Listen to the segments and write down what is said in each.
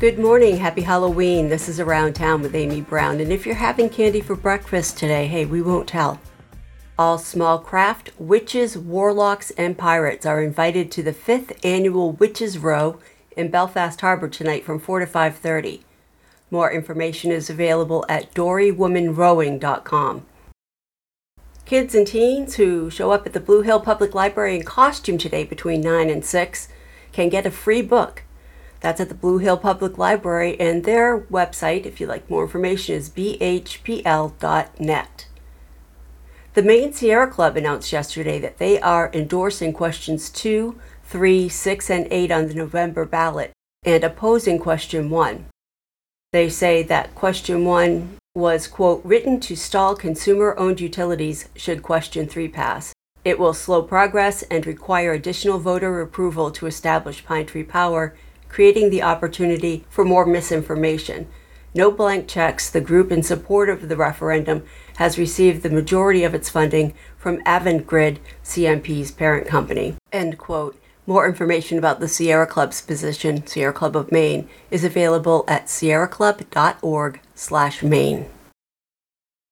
Good morning, happy Halloween. This is Around Town with Amy Browne. And if you're having candy for breakfast today, hey, we won't tell. All small craft witches, warlocks, and pirates are invited to the 5th annual Witches Row in Belfast Harbor tonight from 4 to 5:30. More information is available at dorywomanrowing.com. Kids and teens who show up at the Blue Hill Public Library in costume today between 9 and 6 can get a free book. That's at the Blue Hill Public Library, and their website, if you'd like more information, is bhpl.net. The Maine Sierra Club announced yesterday that they are endorsing questions 2, 3, 6, and 8 on the November ballot and opposing question 1. They say that question 1 was, quote, written to stall consumer owned utilities should question 3 pass. It will slow progress and require additional voter approval to establish Pine Tree Power, creating the opportunity for more misinformation. No blank checks, the group in support of the referendum has received the majority of its funding from Avangrid, CMP's parent company. End quote. More information about the Sierra Club's position, Sierra Club of Maine, is available at sierraclub.org slash Maine.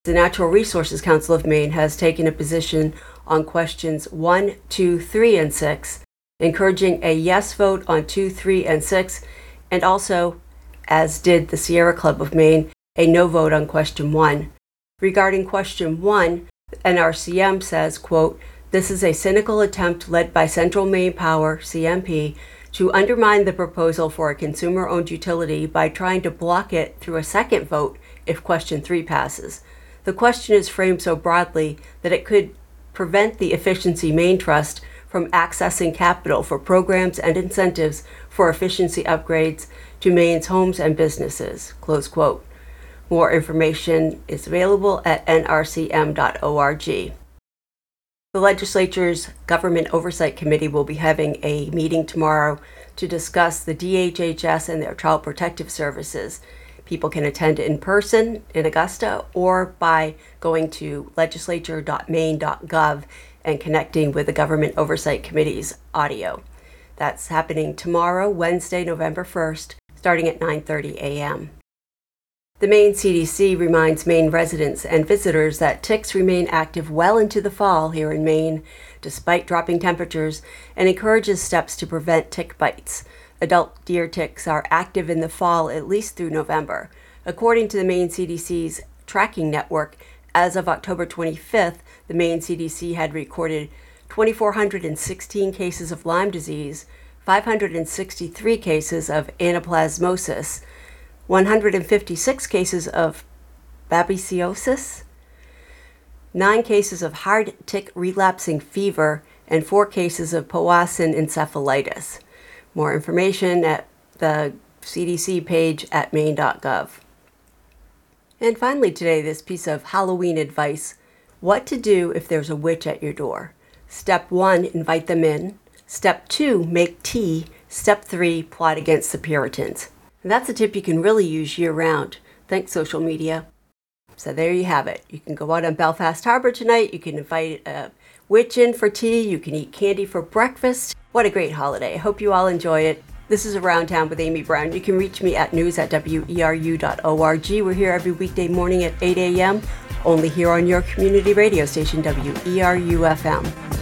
The Natural Resources Council of Maine has taken a position on questions 1, 2, 3, and 6, encouraging a yes vote on 2, 3, and 6, and also, as did the Sierra Club of Maine, a no vote on question 1. Regarding question 1, NRCM says, quote, this is a cynical attempt led by Central Maine Power, CMP, to undermine the proposal for a consumer owned utility by trying to block it through a second vote if question 3 passes. The question is framed so broadly that it could prevent the Efficiency Maine Trust from accessing capital for programs and incentives for efficiency upgrades to Maine's homes and businesses. Close quote. More information is available at nrcm.org. The legislature's Government Oversight Committee will be having a meeting tomorrow to discuss the DHHS and their Child Protective Services. People can attend in person in Augusta or by going to legislature.maine.gov and connecting with the Government Oversight Committee's audio. That's happening tomorrow, Wednesday, November 1st, starting at 9:30 a.m. The Maine CDC reminds Maine residents and visitors that ticks remain active well into the fall here in Maine, despite dropping temperatures, and encourages steps to prevent tick bites. Adult deer ticks are active in the fall at least through November. According to the Maine CDC's tracking network, as of October 25th, the Maine CDC had recorded 2,416 cases of Lyme disease, 563 cases of anaplasmosis, 156 cases of babesiosis, 9 cases of hard tick relapsing fever, and 4 cases of Powassan encephalitis. More information at the CDC page at maine.gov. And finally, today, this piece of Halloween advice what to do if there's a witch at your door. Step one, invite them in. Step two, make tea. Step three, plot against the Puritans. And that's a tip you can really use year round. Thanks, social media. So there you have it. You can go out on Belfast Harbor tonight. You can invite a witch in for tea. You can eat candy for breakfast. What a great holiday. I hope you all enjoy it. This is Around Town with Amy Browne. You can reach me at news at weru.org. We're here every weekday morning at 8 a.m., only here on your community radio station, WERU FM.